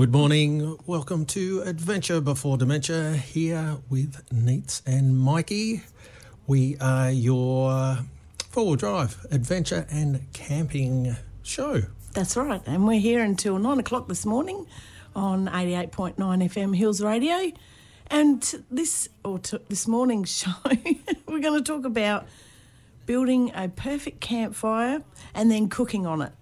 Good morning. Welcome to Adventure Before Dementia here with Neats and Mikey. We are your four wheel drive adventure and camping show. That's right, and we're here until nine o'clock this morning on 88.9 FM Hills Radio. And this or t- this morning's show, we're going to talk about building a perfect campfire and then cooking on it.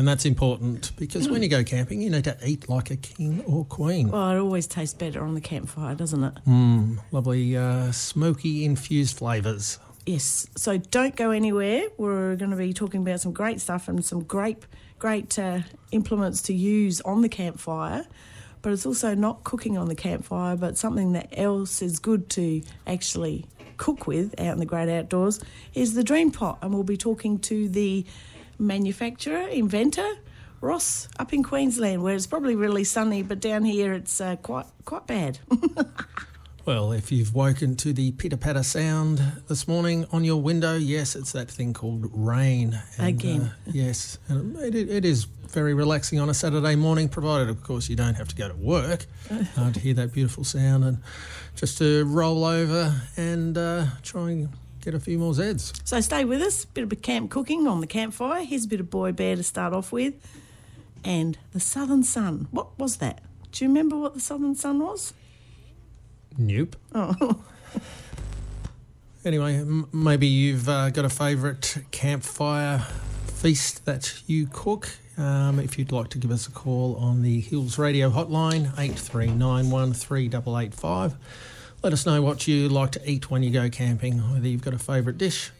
And that's important because when you go camping, you need to eat like a king or queen. Well, it always tastes better on the campfire, doesn't it? Lovely uh, smoky infused flavours. Yes. So don't go anywhere. We're going to be talking about some great stuff and some great, great uh, implements to use on the campfire. But it's also not cooking on the campfire, but something that else is good to actually cook with out in the great outdoors is the Dream Pot. And we'll be talking to the manufacturer, inventor, Ross, up in Queensland, where it's probably really sunny, but down here it's uh, quite quite bad. Well, if you've woken to the pitter patter sound this morning on your window, yes, it's that thing called rain. Again. uh, yes, and it, it is very relaxing on a Saturday morning, provided, of course, you don't have to go to work uh, to hear that beautiful sound and just to roll over and uh, try and get a few more Zeds. So stay with us. Bit of a camp cooking on the campfire. Here's a bit of Boy Bear to start off with. And the Southern Sun. What was that? Do you remember what the Southern Sun was? Nope. Oh, Anyway, m- maybe you've uh, got a favourite campfire feast that you cook. Um, if you'd like to give us a call on the Hills Radio hotline, 83913885. Let us know what you like to eat when you go camping, whether you've got a favourite dish.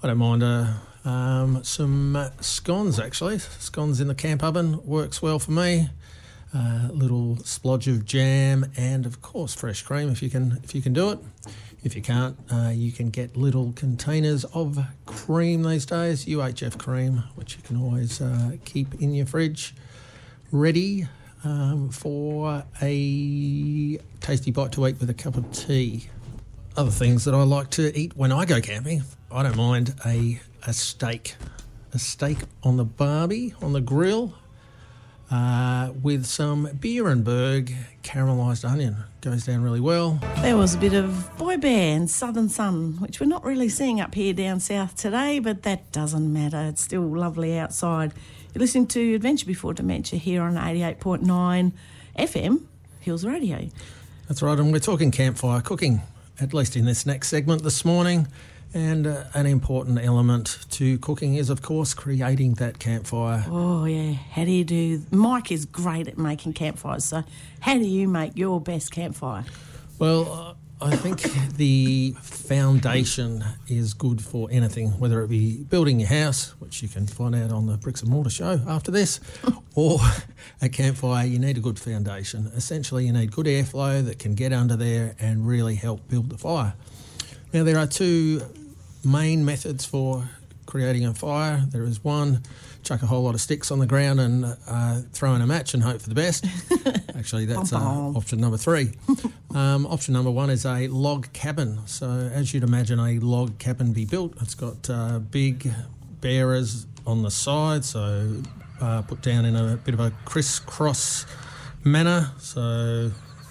I don't mind uh, um, some uh, scones, actually. Scones in the camp oven works well for me. A little splodge of jam and, of course, fresh cream if you can if you can do it. If you can't, uh, you can get little containers of cream these days, UHF cream, which you can always uh, keep in your fridge, ready um, for a tasty bite to eat with a cup of tea. Other things that I like to eat when I go camping, I don't mind a, a steak. A steak on the barbie, on the grill, uh, with some Beerenberg caramelised onion. Goes down really well. there was a bit of Boy Bear and Southern Sun, which we're not really seeing up here down south today, but that doesn't matter. It's still lovely outside. You're listening to Adventure Before Dementia here on 88.9 FM Hills Radio. That's right, and we're talking campfire cooking, at least in this next segment this morning. And uh, an important element to cooking is, of course, creating that campfire. Oh, yeah. How do you do? Mike is great at making campfires. So, how do you make your best campfire? Well, uh, I think the foundation is good for anything, whether it be building your house, which you can find out on the Bricks and Mortar show after this, or a campfire. You need a good foundation. Essentially, you need good airflow that can get under there and really help build the fire. Now, there are two main methods for creating a fire. There is one, chuck a whole lot of sticks on the ground and uh, throw in a match and hope for the best. Actually, that's uh, option number three. Um, option number one is a log cabin. So, as you'd imagine, a log cabin be built, it's got uh, big bearers on the side, so uh, put down in a bit of a crisscross manner. So,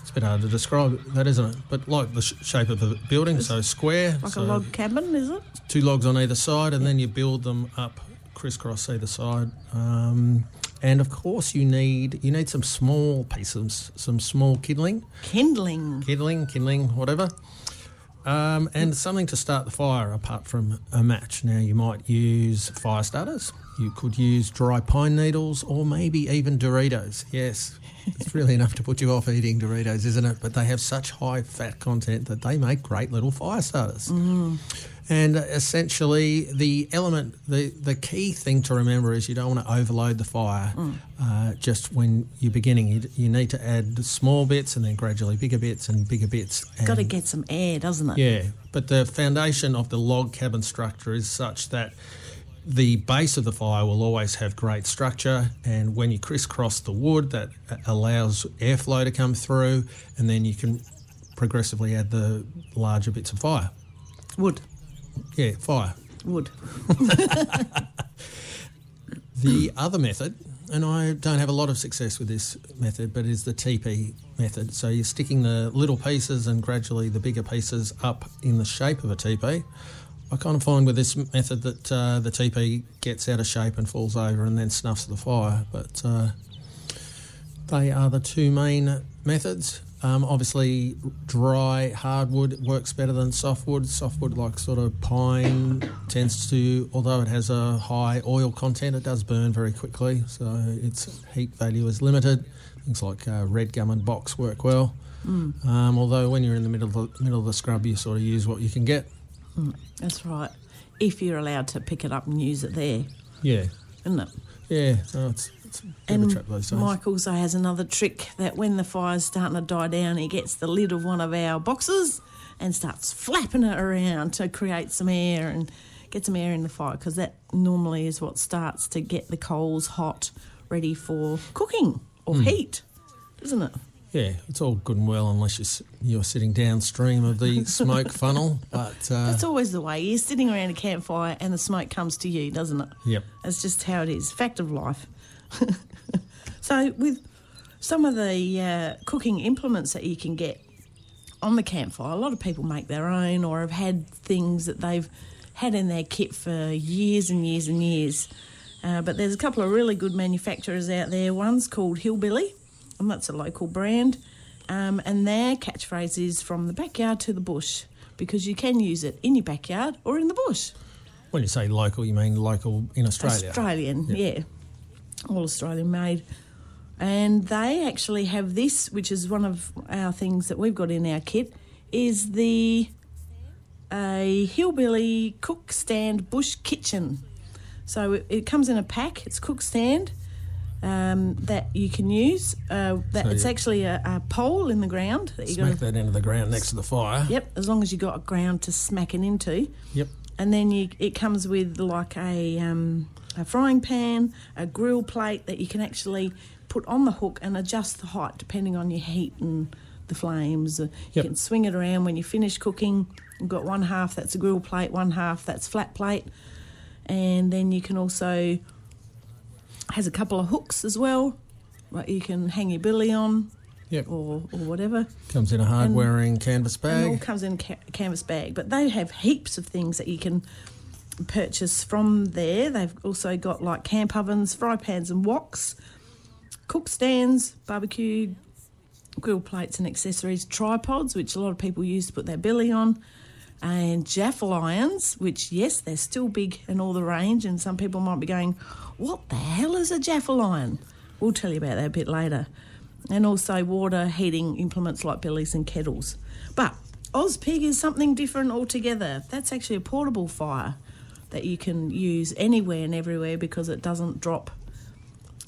it's a bit hard to describe that, isn't it? But like the sh- shape of the building, so square. Like so a log cabin, is it? two logs on either side, and then you build them up crisscross either side. Um, and of course, you need you need some small pieces, some small kindling, Kindling. kindling, kindling, whatever, um, and something to start the fire apart from a match. Now, you might use fire starters. You could use dry pine needles, or maybe even Doritos. Yes. It's really enough to put you off eating Doritos, isn't it? But they have such high fat content that they make great little fire starters. Mm. And uh, essentially, the element, the, the key thing to remember is you don't want to overload the fire mm. uh, just when you're beginning. You, you need to add small bits and then gradually bigger bits and bigger bits. Got to get some air, doesn't it? yeah, but the foundation of the log cabin structure is such that the base of the fire will always have great structure, and when you crisscross the wood, that allows airflow to come through, and then you can progressively add the larger bits of fire. Wood. Yeah, fire. Wood. The other method and I don't have a lot of success with this method, but is the teepee method. So you're sticking the little pieces and gradually the bigger pieces up in the shape of a teepee. I kind of find with this method that uh, the teepee gets out of shape and falls over and then snuffs the fire, but uh, they are the two main methods. Um, obviously, dry hardwood works better than softwood. Softwood, like sort of pine, tends to, although it has a high oil content, it does burn very quickly, so its heat value is limited. Things like uh, red gum and box work well. Mm. Um, although when you're in the middle of the middle of the scrub, you sort of use what you can get. Mm, that's right. If you're allowed to pick it up and use it there, Yeah, isn't it? yeah. So it's, it's a bit of a And trap these days. Mike also has another trick that when the fire's starting to die down, he gets the lid of one of our boxes and starts flapping it around to create some air and get some air in the fire because that normally is what starts to get the coals hot, ready for cooking or Hmm. heat, isn't it? Yeah, it's all good and well unless you're, you're sitting downstream of the smoke funnel. But uh, That's always the way. You're sitting around a campfire and the smoke comes to you, doesn't it? yep, That's just how it is. Fact of life. so, with some of the uh, cooking implements that you can get on the campfire, a lot of people make their own or have had things that they've had in their kit for years and years and years. Uh, but there's a couple of really good manufacturers out there. One's called Hillbilly, and that's a local brand. Um, and their catchphrase is from the backyard to the bush because you can use it in your backyard or in the bush. when you say local, you mean local in Australia. Australian, yeah. All Australian made. And they actually have this, which is one of our things that we've got in our kit, is the a hillbilly cook stand bush kitchen. So it, it comes in a pack. It's cook stand um, that you can use. Uh, that So it's actually a, a pole in the ground that you. Smack that into the ground next to the fire. Yep, as long as you got a ground to smack it into Yep. and then you it comes with like a um, a frying pan, a grill plate that you can actually put on the hook and adjust the height depending on your heat and the flames. Uh, You Yep. can swing it around when you finish cooking. You've got one half that's a grill plate, one half that's flat plate, and then you can also has a couple of hooks as well. Like you can hang your billy on Yep. or, or whatever. Comes in a hard wearing canvas it all bag. comes in a ca- canvas bag, but they have heaps of things that you can purchase from there. They've also got like camp ovens, fry pans, and woks, cook stands, barbecue grill plates and accessories, tripods, which a lot of people use to put their billy on, and jaffle irons, which yes, they're still big and all the range. And some people might be going, "What the hell is a jaffle iron?" We'll tell you about that a bit later. And also water heating implements like billies and kettles. But Ozpig is something different altogether. That's actually a portable fire that you can use anywhere and everywhere because it doesn't drop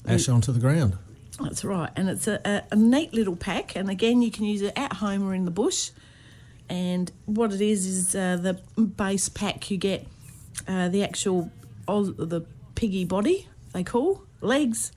Ash onto the ground. that's right, and it's a, a, a neat little pack. And again, you can use it at home or in the bush. And what it is is uh, the base pack. You get uh, the actual Oz, the piggy body they call legs,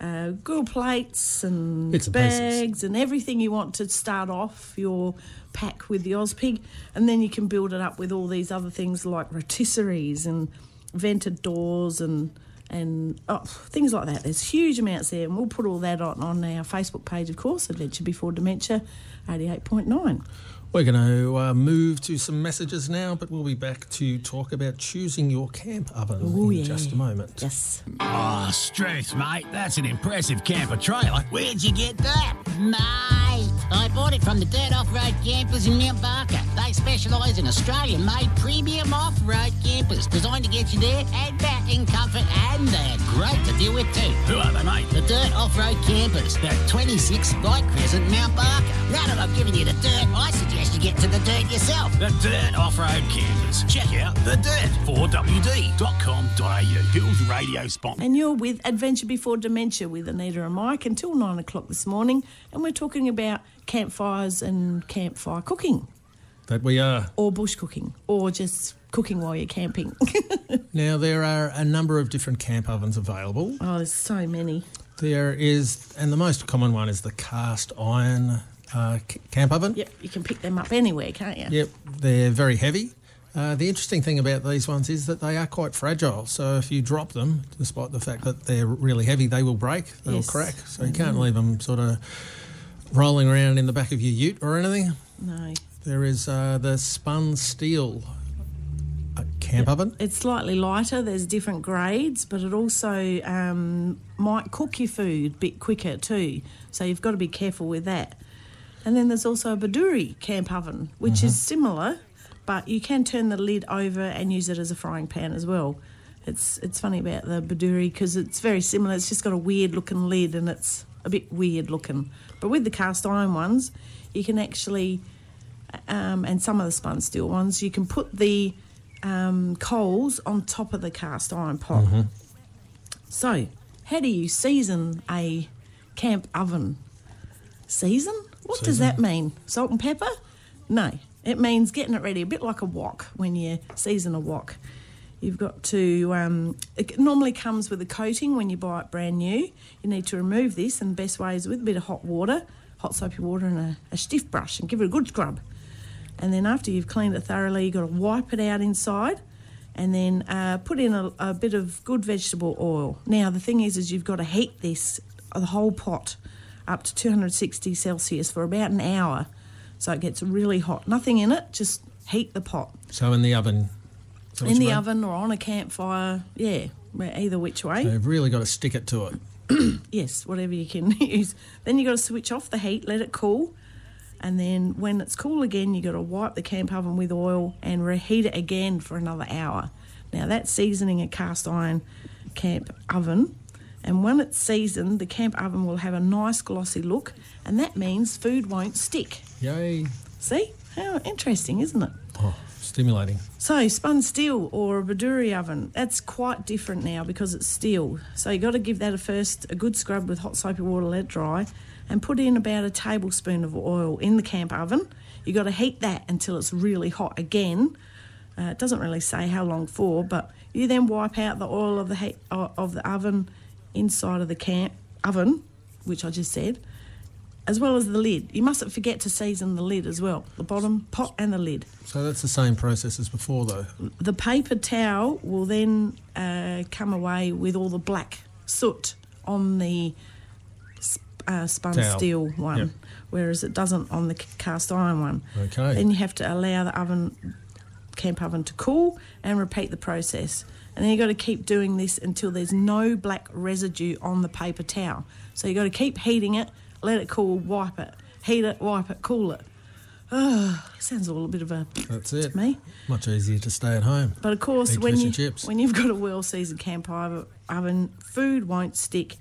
uh, grill plates, and pieces. bags, and everything you want to start off your pack with the Ozpig, and then you can build it up with all these other things like rotisseries and vented doors and and oh, things like that. There's huge amounts there, and we'll put all that on, on our Facebook page, of course, Adventure Before Dementia, 88.9. We're going to uh, move to some messages now, but we'll be back to talk about choosing your camp oven Ooh, in yeah. just a moment. Yes. Oh, Struth, mate. That's an impressive camper trailer. Where'd you get that? Mate, I bought it from the Dirt Off-Road Campers in Mount Barker. They specialise in Australian-made premium off-road campers designed to get you there and back in comfort and they're great to deal with too. Who are they, mate? The Dirt Off-Road Campers, at 26 Bike Crescent, Mount Barker. Now that I've given you the dirt, I suggest you get to the dirt yourself. The Dirt Off-Road Campers. Check out the Dirt. 4wd.com.au. Hills Radio sponsor. And you're with Adventure Before Dementia with Anita and Mike until nine o'clock this morning, and we're talking about campfires and campfire cooking, That we are. or bush cooking, or just cooking while you're camping. Now, there are a number of different camp ovens available. oh, there's so many. There is, and the most common one is the cast iron uh, camp oven. Yep, you can pick them up anywhere, can't you? Yep, they're very heavy. Uh, the interesting thing about these ones is that they are quite fragile. So if you drop them, despite the fact that they're really heavy, they will break, they'll Yes. crack. So you can't leave them sort of rolling around in the back of your ute or anything. No. There is uh, the spun steel uh, camp oven. It's slightly lighter. There's different grades, but it also um, might cook your food a bit quicker too. So you've got to be careful with that. And then there's also a Bedourie camp oven, which is similar, but you can turn the lid over and use it as a frying pan as well. It's it's funny about the Bedourie because it's very similar. It's just got a weird looking lid and it's a bit weird looking. But with the cast iron ones, you can actually um, and some of the spun steel ones, you can put the um, coals on top of the cast iron pot. So, how do you season a camp oven? Season? What does that mean? Salt and pepper? No, it means getting it ready, a bit like a wok when you season a wok. You've got to, um, it normally comes with a coating when you buy it brand new. You need to remove this, and the best way is with a bit of hot water, hot soapy water, and a, a stiff brush, and give it a good scrub. And then after you've cleaned it thoroughly, you've got to wipe it out inside and then uh, put in a, a bit of good vegetable oil. Now, the thing is, is you've got to heat this, the whole pot, up to 260 Celsius for about an hour. So it gets really hot. Nothing in it, just heat the pot. So in the oven. Is that what In the mean? oven or on a campfire, yeah, either which way. So you've really got to stick it to it. Yes, whatever you can use. Then you've got to switch off the heat, let it cool, and then when it's cool again, you've got to wipe the camp oven with oil and reheat it again for another hour. Now that's seasoning a cast iron camp oven, and when it's seasoned, the camp oven will have a nice glossy look, and that means food won't stick. Yay. See how interesting, isn't it? Oh, stimulating. So, spun steel or a Bedourie oven, that's quite different now because it's steel. So, you've got to give that a first a good scrub with hot soapy water, let it dry, and put in about a tablespoon of oil in the camp oven. You've got to heat that until it's really hot again. Uh, it doesn't really say how long for, but you then wipe out the oil of the heat, of the oven inside of the camp oven, which I just said, as well as the lid. You mustn't forget to season the lid as well, the bottom pot and the lid. So that's the same process as before, though. The paper towel will then uh, come away with all the black soot on the uh, spun Towel. steel one, Yep. whereas it doesn't on the cast iron one. Okay. Then you have to allow the oven, camp oven, to cool and repeat the process. And then you've got to keep doing this until there's no black residue on the paper towel. So you've got to keep heating it, let it cool, wipe it, heat it, wipe it, cool it. Oh, sounds all a bit of a That's it. to me. Much easier to stay at home. But of course, Eat when you when you've got a well seasoned camp oven, food won't stick,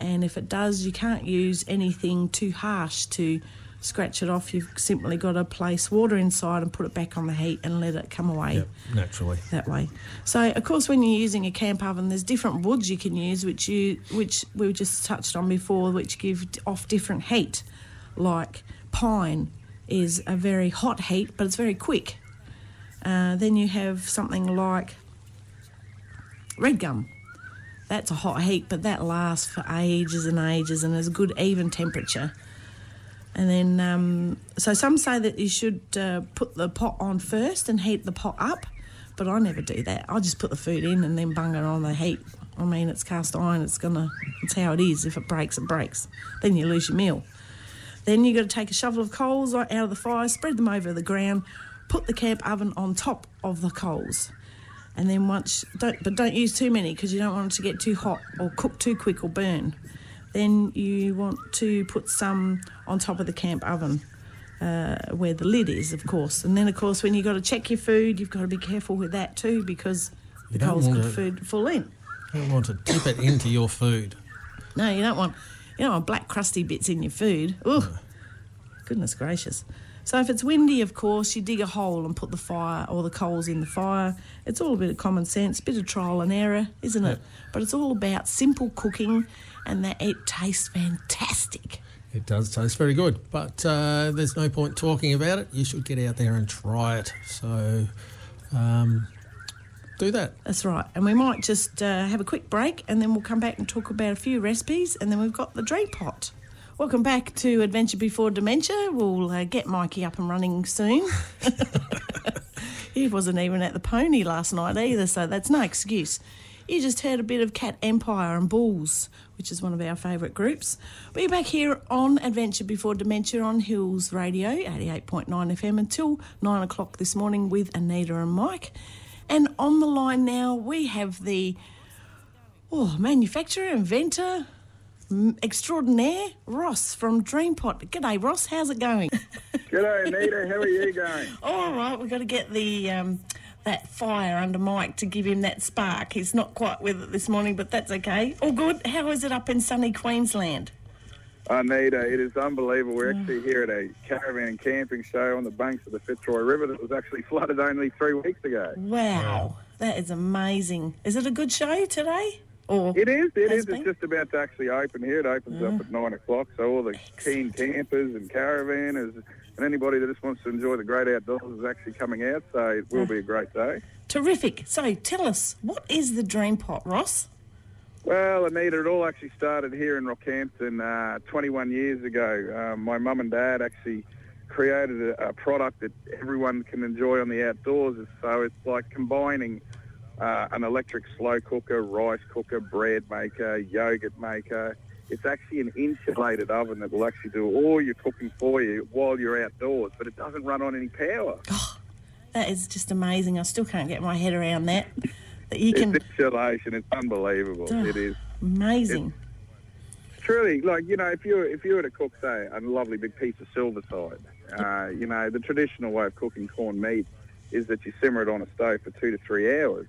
and if it does, you can't use anything too harsh to scratch it off. You've simply got to place water inside and put it back on the heat and let it come away Yep, naturally. that way. So, of course, when you're using a camp oven, there's different woods you can use, which you which we just touched on before, which give off different heat. Like pine is a very hot heat, but it's very quick. Uh, then you have something like red gum. That's a hot heat, but that lasts for ages and ages and is a good even temperature. And then, um, so some say that you should uh, put the pot on first and heat the pot up, but I never do that. I just put the food in and then bung it on the heat. I mean, it's cast iron. It's gonna. It's how it is. If it breaks, it breaks. Then you lose your meal. Then you got to take a shovel of coals out of the fire, spread them over the ground, put the camp oven on top of the coals, and then once don't but don't use too many because you don't want it to get too hot or cook too quick or burn. Then you want to put some on top of the camp oven. Uh, where the lid is, of course, and then of course when you've got to check your food, you've got to be careful with that too because the You don't coals could food fall in. You don't want to tip it into your food. No, you don't want you don't want black crusty bits in your food. Ugh. Goodness gracious. So if it's windy, of course, you dig a hole and put the fire or the coals in the fire. It's all a bit of common sense, bit of trial and error, isn't it? But it's all about simple cooking and that it tastes fantastic. It does taste very good, but uh, there's no point talking about it. You should get out there and try it. So, um, do that. That's right. And we might just uh, have a quick break and then we'll come back and talk about a few recipes and then we've got the dream pot. Welcome back to Adventure Before Dementia. We'll uh, get Mikey up and running soon. He wasn't even at the pony last night either, so that's no excuse. You just heard a bit of Cat Empire and Bulls, which is one of our favourite groups. We're back here on Adventure Before Dementia on Hills Radio, 88.9 FM, until 9 o'clock this morning with Anita and Mike. And on the line now, we have the oh, manufacturer, inventor, extraordinaire, Ross from Dreampot. G'day, Ross. How's it going? G'day, Anita. How are you going? All right, we've got to get the um, that fire under Mike to give him that spark. He's not quite with it this morning, but that's okay. All good. How is it up in sunny Queensland? Anita, it is unbelievable. We're actually here at a caravan and camping show on the banks of the Fitzroy River that was actually flooded only three weeks ago. Wow, that is amazing. Is it a good show today? Or It is, it is. been? It's just about to actually open here. It opens up at nine o'clock, so all the keen campers and caravanners and anybody that just wants to enjoy the great outdoors is actually coming out, so it will be a great day. terrific. So tell us, what is the Dream Pot, Ross? Well, Anita, it all actually started here in Rockhampton uh, 21 years ago. Um, my mum and dad actually created a, a product that everyone can enjoy on the outdoors. So it's like combining uh, an electric slow cooker, rice cooker, bread maker, yogurt maker. It's actually an insulated oven that will actually do all your cooking for you while you're outdoors, but it doesn't run on any power. That is just amazing. I still can't get my head around that. That you can It's insulation. It's unbelievable. It is. amazing. truly like you know if you if you were to cook say a lovely big piece of silver side uh, you know the traditional way of cooking corned meat is that you simmer it on a stove for two to three hours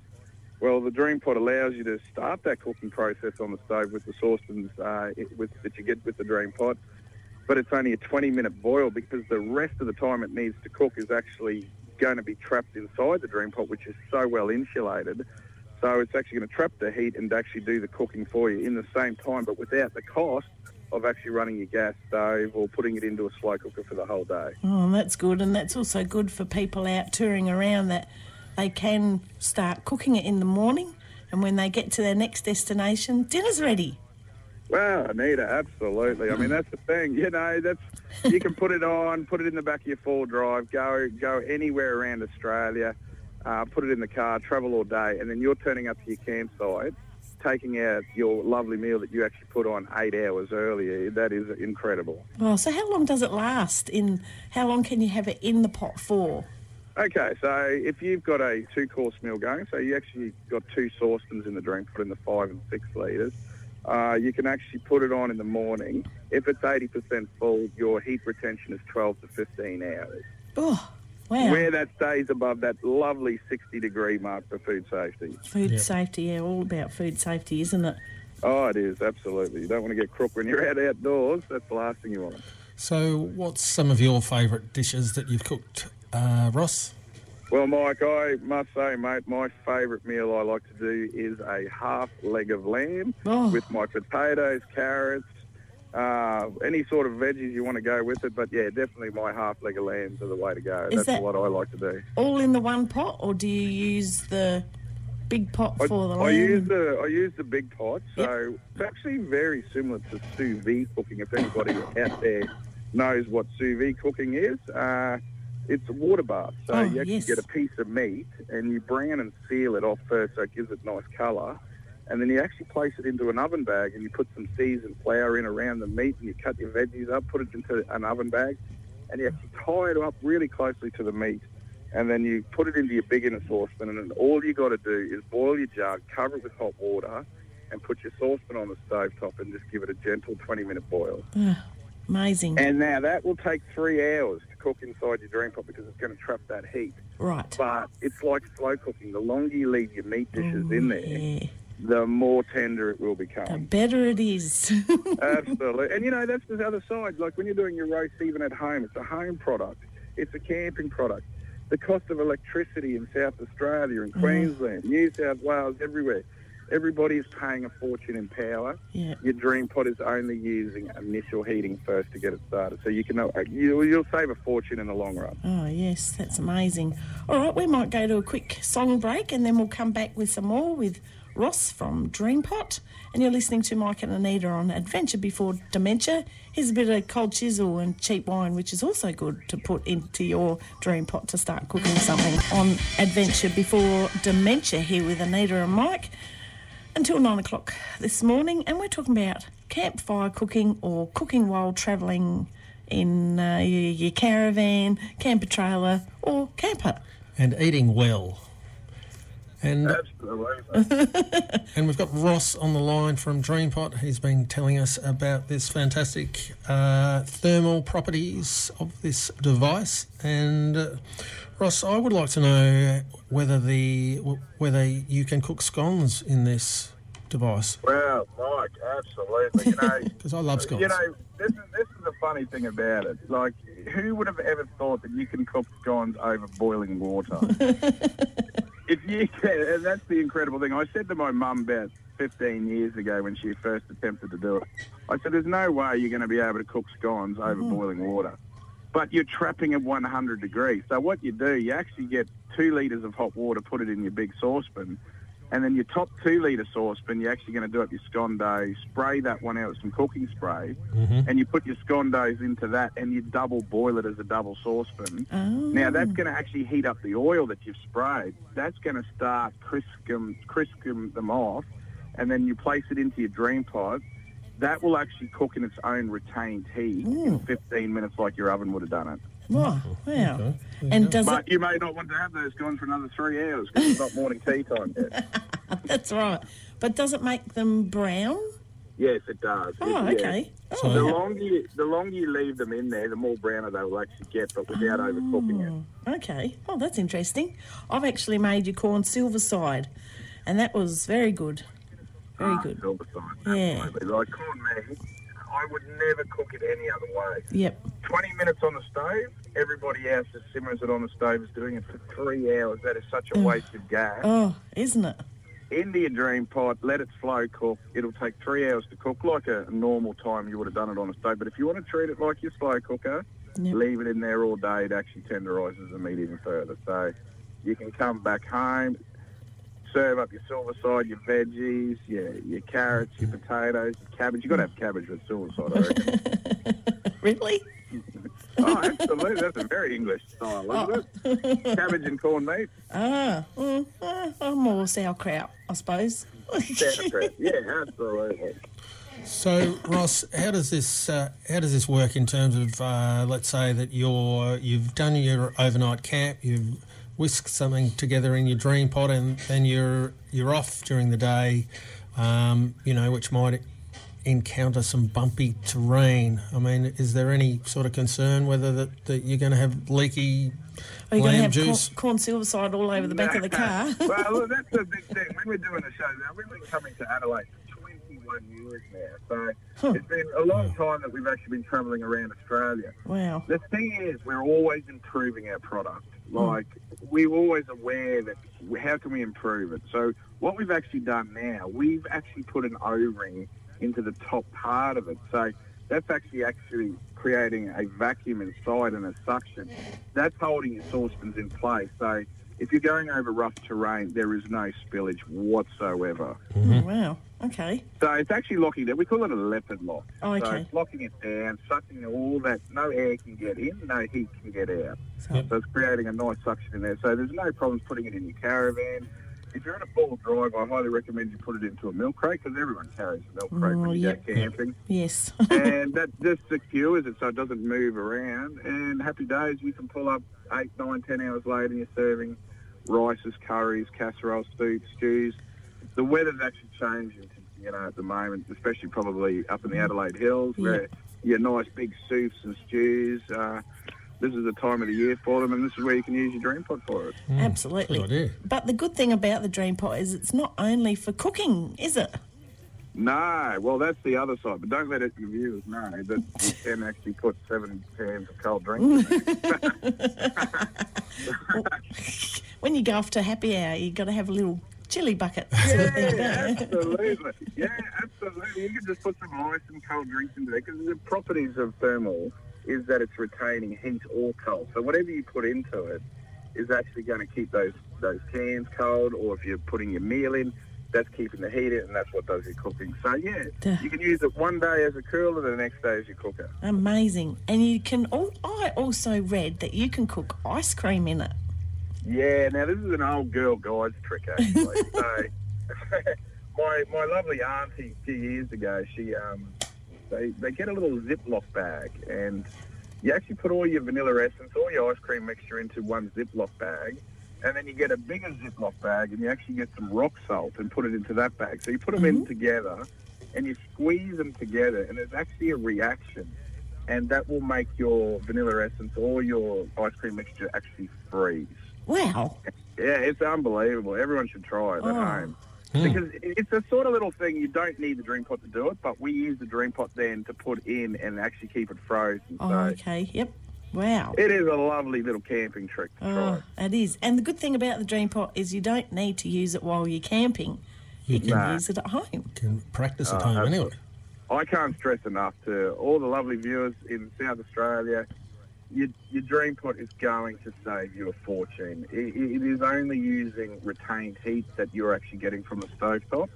well the dream pot allows you to start that cooking process on the stove with the saucepans uh, with, that you get with the dream pot but it's only a 20 minute boil because the rest of the time it needs to cook is actually going to be trapped inside the dream pot which is so well insulated so it's actually going to trap the heat and actually do the cooking for you in the same time, but without the cost of actually running your gas stove or putting it into a slow cooker for the whole day. Oh, that's good, and that's also good for people out touring around that they can start cooking it in the morning, and when they get to their next destination, dinner's ready. Well, Anita, absolutely. I mean, that's the thing. You know, that's you can put it on, put it in the back of your four drive, go go anywhere around Australia, uh, put it in the car, travel all day, and then you're turning up to your campsite, taking out your lovely meal that you actually put on eight hours earlier. That is incredible. Oh, so how long does it last? In how long can you have it in the pot for? Okay, so if you've got a two-course meal going, so you actually got two saucepans in the drink, put in the five and six litres, uh, you can actually put it on in the morning. If it's 80% full, your heat retention is 12 to 15 hours. Oh, wow! Where that stays above that lovely 60-degree mark for food safety. Food safety, yeah, all about food safety, isn't it? Oh, it is, absolutely. You don't want to get crook when you're out outdoors. That's the last thing you want. So, what's some of your favourite dishes that you've cooked, uh, Ross? Well, Mike, I must say, mate, my favourite meal I like to do is a half leg of lamb Oh. with my potatoes, carrots, uh, any sort of veggies you want to go with it. But yeah, definitely my half leg of lambs are the way to go. Is That's that- what I like to do. All in the one pot, or do you use the big pot I, for the I use the I use the big pot, so it's actually very similar to sous vide cooking. If anybody out there knows what sous vide cooking is, uh, it's a water bath. So Oh, you actually yes. get a piece of meat and you brown and seal it off first, so it gives it nice colour. And then you actually place it into an oven bag and you put some seasoned flour in around the meat and you cut your veggies up, put it into an oven bag, and you actually tie it up really closely to the meat. And then you put it into your big inner saucepan, and then all you got to do is boil your jug, cover it with hot water, and put your saucepan on the stove top and just give it a gentle 20 minute boil. Ah, amazing. And now that will take three hours cook inside your dream pot because it's going to trap that heat. right. But it's like slow cooking. The longer you leave your meat dishes in there, Yeah. the more tender it will become. The better it is. Absolutely. And you know, that's the other side. Like when you're doing your roast even at home, it's a home product, it's a camping product. The cost of electricity in South Australia, in mm. Queensland, New South Wales, everywhere, everybody is paying a fortune in power. yeah. Your dream pot is only using initial heating first to get it started. So you can you, you'll save a fortune in the long run. Oh, yes, that's amazing. All right, we might go to a quick song break and then we'll come back with some more with Ross from Dreampot. And you're listening to Mike and Anita on Adventure Before Dementia. Here's a bit of cold chisel and cheap wine, which is also good to put into your dream pot to start cooking something on Adventure Before Dementia here with Anita and Mike until nine o'clock this morning. And we're talking about campfire cooking or cooking while travelling in uh, your, your caravan, camper trailer, or camper. And eating well. And Absolutely. And we've got Ross on the line from Dreampot. He's been telling us about this fantastic uh, thermal properties of this device. And uh, Ross, I would like to know whether the whether you can cook scones in this device Well, Mike, absolutely. You know, because I love scones. you know, this is this is the funny thing about it. Like, who would have ever thought that you can cook scones over boiling water? if you can, and that's the incredible thing. I said to my mum about 15 years ago when she first attempted to do it, I said, "There's no way you're going to be able to cook scones over mm. boiling water." But you're trapping at 100 degrees. So what you do, you actually get two litres of hot water, put it in your big saucepan, and then your top two litre saucepan, you're actually going to do up your scone dough, spray that one out with some cooking spray, and you put your scone doughs into that, and you double boil it as a double saucepan. Now that's going to actually heat up the oil that you've sprayed. That's going to start crisking, crisking them off, and then you place it into your dream pot. That will actually cook in its own retained heat in hmm. 15 minutes, like your oven would have done it. Wow, wow. Okay. And does But it? you may not want to have those gone for another three hours because it's not morning tea time yet. That's right. But does it make them brown? Yes, it does. Oh, It- okay. So- Oh, The longer you, the longer you leave them in there, the more browner they will actually get, but without oh, overcooking it. okay. Oh, that's interesting. I've actually made your corn silver side, and that was very good. Very Ah, good. Silver side, Yeah. absolutely. Like corn meat, I would never cook it any other way. Yep. 20 minutes on the stove, everybody else that simmers it on the stove is doing it for three hours. That is such a waste of gas. Oh, isn't it? Your dream pot, let it slow cook. It'll take three hours to cook, like a normal time you would have done it on a stove. But if you want to treat it like your slow cooker, Yep. leave it in there all day. It actually tenderises the meat even further. So you can come back home, serve up your silver side, your veggies, your, your carrots, your potatoes, your cabbage. You've got to have cabbage with silver side, I reckon. Really? oh, absolutely. That's a very English style, isn't it? Cabbage and corned meat. Ah, mm, uh, uh, more sauerkraut, I suppose. Sauerkraut. Yeah, absolutely. So, Ross, how does this uh, how does this work in terms of uh, let's say that you're you've done your overnight camp, you've whisked something together in your dream pot, and then you're you're off during the day, um, you know, which might encounter some bumpy terrain. I mean, is there any sort of concern whether that, that you're going to have leaky Are you going to lamb have corn, juice? corn silver side all over the back of the car? well, look, that's the big thing. When we're doing the show now, we've been coming to Adelaide for 21 years now. So it's been a long time that we've actually been travelling around Australia. wow. The thing is, we're always improving our product. Hmm. Like, we're always aware that how can we improve it? So what we've actually done now, we've actually put an O-ring into the top part of it. So that's actually actually creating a vacuum inside and a suction. That's holding your saucepans in place. So if you're going over rough terrain, there is no spillage whatsoever. Mm-hmm. Oh, wow. Okay. So it's actually locking it. We call it a leopard lock. Oh, okay. So okay. it's locking it down, sucking all that. No air can get in, no heat can get out. So, So it's creating a nice suction in there. So there's no problems putting it in your caravan. If you're in a full drive, I highly recommend you put it into a milk crate because everyone carries a milk crate Oh, when you yep. go camping. yes. and that just secures it so it doesn't move around. And happy days, you can pull up eight, nine, ten hours later and you're serving rices, curries, casseroles, soups, stews. The weather's actually changing, you know, at the moment, especially probably up in the Adelaide Hills where your nice big soups and stews. Uh, this is the time of the year for them, and this is where you can use your dream pot for it. Absolutely. Good idea. But the good thing about the dream pot is it's not only for cooking, is it? No, well, that's the other side, but don't let it, your viewers know that you can actually put seven cans of cold drink in there. When you go off to happy hour, you've got to have a little chilly bucket. Yeah, absolutely. Yeah, absolutely. You can just put some ice and cold drinks into there because the properties of thermal is that it's retaining heat or cold. So whatever you put into it is actually going to keep those those cans cold. Or if you're putting your meal in, that's keeping the heat in, and that's what does your cooking. So yeah, Duh. you can use it one day as a cooler, the next day as your cooker. Amazing. And you can. All, I also read that you can cook ice cream in it. Yeah, now this is an old girl guy's trick actually. so, my my lovely auntie a few years ago, she um, they they get a little Ziploc bag, and you actually put all your vanilla essence, all your ice cream mixture into one Ziploc bag, and then you get a bigger Ziploc bag, and you actually get some rock salt and put it into that bag. So you put them in together, and you squeeze them together, and there's actually a reaction. And that will make your vanilla essence or your ice cream mixture actually freeze. Wow. Yeah, it's unbelievable. Everyone should try it at Oh. home. Hmm. Because it's a sort of little thing you don't need the dream pot to do it, but we use the dream pot then to put in and actually keep it frozen. Oh, so okay. Yep. Wow. it is a lovely little camping trick to oh, try. Oh, it is. And the good thing about the dream pot is you don't need to use it while you're camping. You can Nah. use it at home. Can practice at Oh, home anyway. I can't stress enough to all the lovely viewers in South Australia. Your, your dream pot is going to save you a fortune. It, it is only using retained heat that you're actually getting from the stovetop.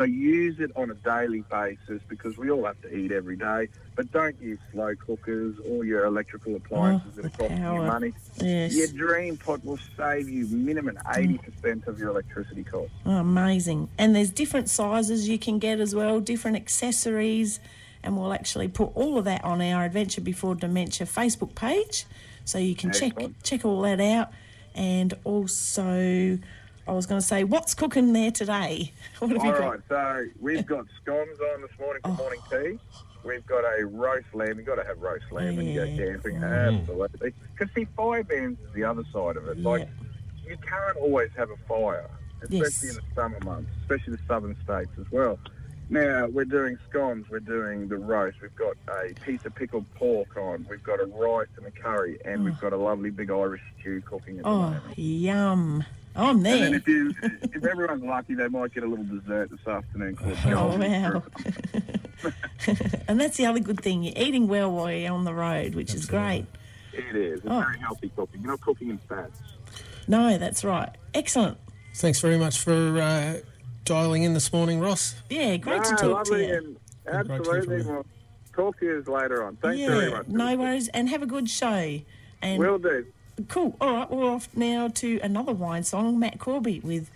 So use it on a daily basis because we all have to eat every day. But don't use slow cookers or your electrical oh, appliances that the are costing you money. Yes. Your dream pot will save you minimum mm. 80% of your electricity cost. Oh, amazing. And there's different sizes you can get as well, different accessories. And we'll actually put all of that on our Adventure Before Dementia Facebook page. So you can check Excellent. check all that out. And also, I was going to say, what's cooking there today? What have you got? right, so we've got scones on this morning Oh. for morning tea. We've got a roast lamb. You've got to have roast lamb when you go camping. Mm. Absolutely. Because, see, fire bands is the other side of it. Like, you can't always have a fire, especially Yes. in the summer months, especially the southern states as well. Now, we're doing scones. We're doing the roast. We've got a piece of pickled pork on. We've got a rice and a curry. And we've got a lovely big Irish stew cooking at the Oh, moment. yum. I'm there. And if you, if everyone's lucky, they might get a little dessert this afternoon called Oh, wow. and that's the other good thing. You're eating well while you're on the road, which is great. It is. It's Oh. very healthy cooking. You're not cooking in fats. No, that's right. Excellent. Thanks very much for uh, dialing in this morning, Ross. Yeah, great to talk to you. and Great to hear absolutely. from you. Talk to you later on. Thanks very much. no worries. And have a good show. And Will do. cool. All right, we're off now to another wine song. Matt Corby with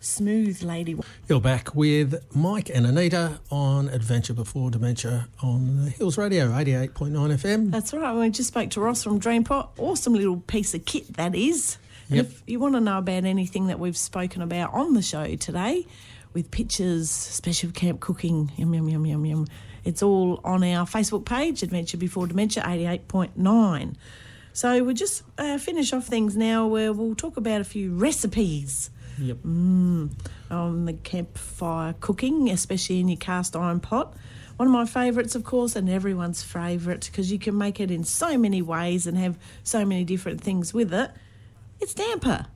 Sooth Lady. You're back with Mike and Anita on Adventure Before Dementia on the Hills Radio 88.9 FM. That's right. We just spoke to Ross from Dreampot. Awesome little piece of kit that is. Yep. if you want to know about anything that we've spoken about on the show today, with pictures, special camp cooking, yum yum yum yum yum, it's all on our Facebook page, Adventure Before Dementia 88.9. So we'll just uh, finish off things now where we'll talk about a few recipes Yep. on the campfire cooking, especially in your cast iron pot. One of my favourites, of course, and everyone's favourite because you can make it in so many ways and have so many different things with it. It's damper.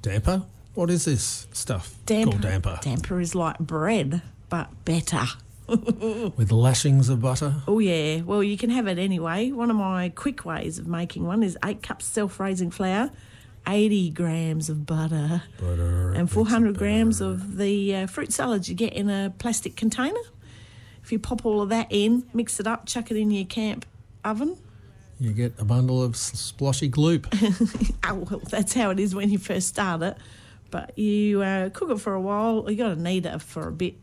Damper? What is this stuff Damper. called damper? Damper is like bread, but better. With lashings of butter? Oh, yeah. Well, you can have it anyway. One of my quick ways of making one is eight cups self raising flour, 80 grams of butter, Butter. and 400 of grams butter. of the uh, fruit salad you get in a plastic container. If you pop all of that in, mix it up, chuck it in your camp oven. You get a bundle of s- sploshy gloop. Oh, well, that's how it is when you first start it. But you uh, cook it for a while. You got to knead it for a bit,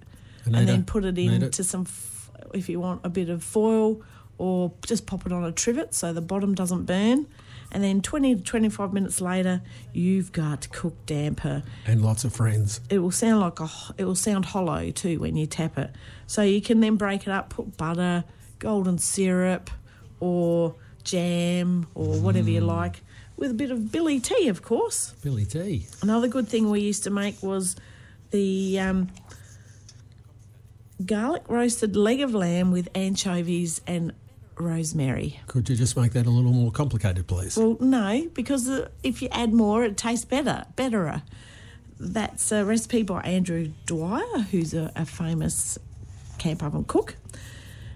and then put it into some, f- if you want, a bit of foil, or just pop it on a trivet so the bottom doesn't burn. And then 20 to 25 minutes later, you've got cooked damper. and lots of friends. it will sound like a it will sound hollow too when you tap it. So you can then break it up, put butter, golden syrup, or jam, or whatever you like, with a bit of billy tea, of course. Billy tea. Another good thing we used to make was the um, garlic roasted leg of lamb with anchovies and rosemary. Could you just make that a little more complicated, please? Well, no, because uh, if you add more, it tastes better, betterer. That's a recipe by Andrew Dwyer, who's a, a famous camp oven cook.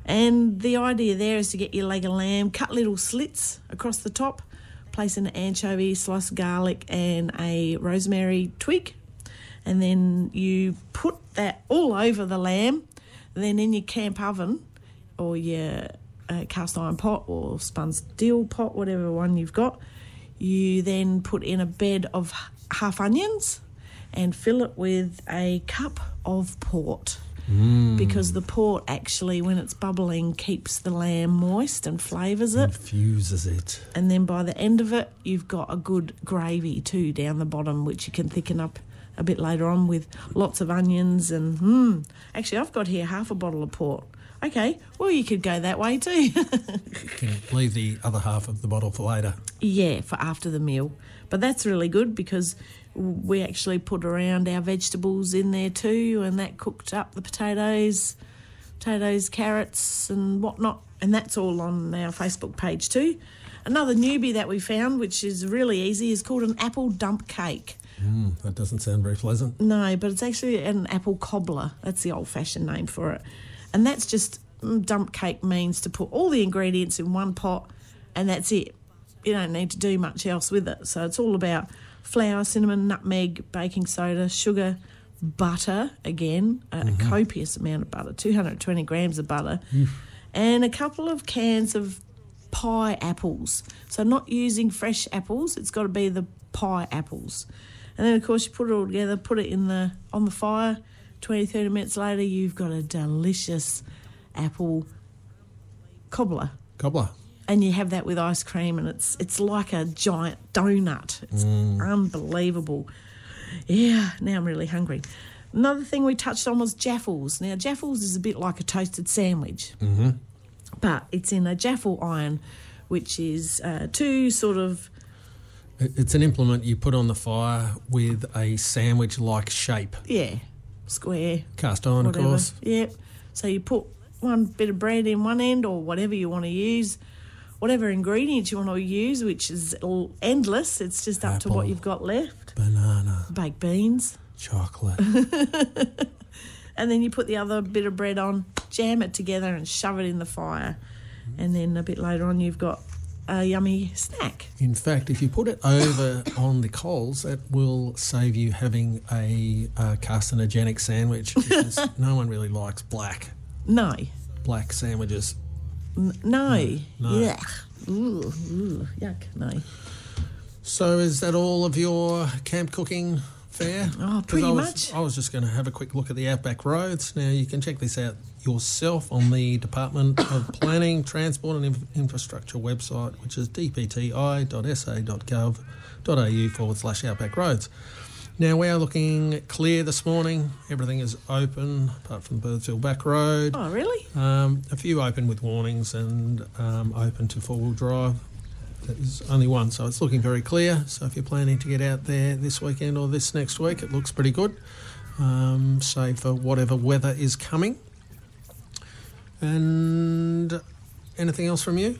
And the idea there is to get your leg of lamb, cut little slits across the top, place an anchovy, slice garlic, and a rosemary twig. and then you put that all over the lamb. Then in your camp oven or your uh, cast iron pot or spun steel pot, whatever one you've got, you then put in a bed of half onions and fill it with a cup of port. Because the port actually, when it's bubbling, keeps the lamb moist and flavours it. Infuses it. And then by the end of it, you've got a good gravy too down the bottom, which you can thicken up a bit later on with lots of onions and hmm. Actually, I've got here half a bottle of port. Okay, well you could go that way too. Can leave the other half of the bottle for later. yeah, for after the meal. But that's really good because we actually put around our vegetables in there too, and that cooked up the potatoes, potatoes, carrots, and whatnot. And that's all on our Facebook page too. Another newbie that we found, which is really easy, is called an apple dump cake. Mm, that doesn't sound very pleasant. No, but it's actually an apple cobbler. That's the old fashioned name for it. And that's just mm, dump cake means to put all the ingredients in one pot and that's it. You don't need to do much else with it. So it's all about flour, cinnamon, nutmeg, baking soda, sugar, butter, again, a copious amount of butter, 220 grams of butter, and a couple of cans of pie apples. So not using fresh apples, it's got to be the pie apples. And then of course you put it all together, put it in the on the fire. 20 30 minutes later you've got a delicious apple cobbler. Cobbler. And you have that with ice cream and it's it's like a giant donut. It's unbelievable. Yeah, now I'm really hungry. Another thing we touched on was jaffles. Now jaffles is a bit like a toasted sandwich but it's in a jaffle iron, which is uh, two sort of It's an implement you put on the fire with a sandwich like shape. yeah square Cast iron, of course. Yep. So you put one bit of bread in one end or whatever you want to use, whatever ingredients you want to use, which is all endless. It's just up to what you've got left. Banana, Baked beans, chocolate. and then you put the other bit of bread on, jam it together, and shove it in the fire. And then a bit later on, you've got a yummy snack. In fact, if you put it over on the coals, it will save you having a uh, carcinogenic sandwich because no one really likes black No, black sandwiches. N- no, no. yuck, ooh, ooh, yuck, no. So is that all of your camp cooking fare? Oh, pretty I was, much. I was just going to have a quick look at the Outback Roads. Now you can check this out yourself on the Department of Planning, Transport and Inf- Infrastructure website, which is dpti.sa.gov.au forward slash Outback Roads. Now we are looking clear this morning. Everything is open apart from the Birdsville Back Road. Oh, really? Um, a few open with warnings and um, open to four wheel drive. There's only one, so it's looking very clear. So if you're planning to get out there this weekend or this next week, it looks pretty good, um, save for whatever weather is coming. And anything else from you?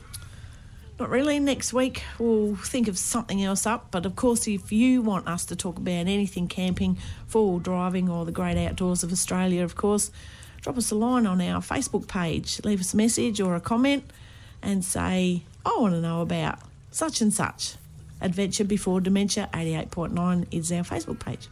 Not really. Next week we'll think of something else up. But of course, if you want us to talk about anything camping, four wheel driving, or the great outdoors of Australia, of course, drop us a line on our Facebook page. Leave us a message or a comment and say, I want to know about such and such. Adventure Before Dementia 88.9 is our Facebook page.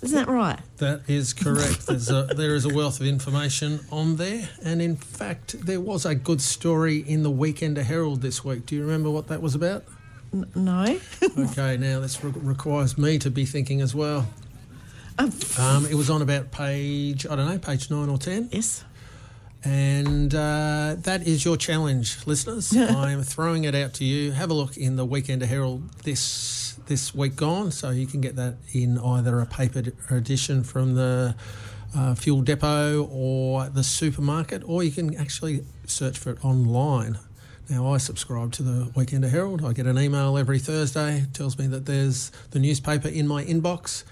Isn't that right? That is correct. There's a, there is a wealth of information on there, and in fact, there was a good story in the Weekender Herald this week. Do you remember what that was about? N- no? Okay, now this re- requires me to be thinking as well. Um, it was on about page, I don't know, page nine or ten. yes. And uh, that is your challenge, listeners. I am throwing it out to you. Have a look in the Weekender Herald this this week gone, so you can get that in either a paper edition from the uh, fuel depot or the supermarket, or you can actually search for it online. Now, I subscribe to the Weekender Herald. I get an email every Thursday. It tells me that there's the newspaper in my inbox,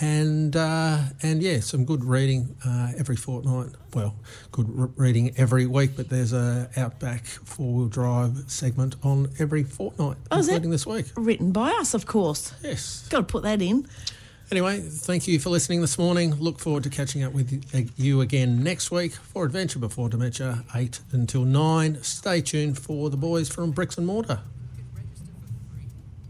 and uh, and yeah, some good reading uh, every fortnight. Well, good re- reading every week, but there's a Outback four wheel drive segment on every fortnight, Oh, including this week. Written by us, of course. Yes. Got to put that in. Anyway, thank you for listening this morning. Look forward to catching up with you again next week for Adventure Before Dementia, 8 until 9. Stay tuned for the boys from Bricks and Mortar.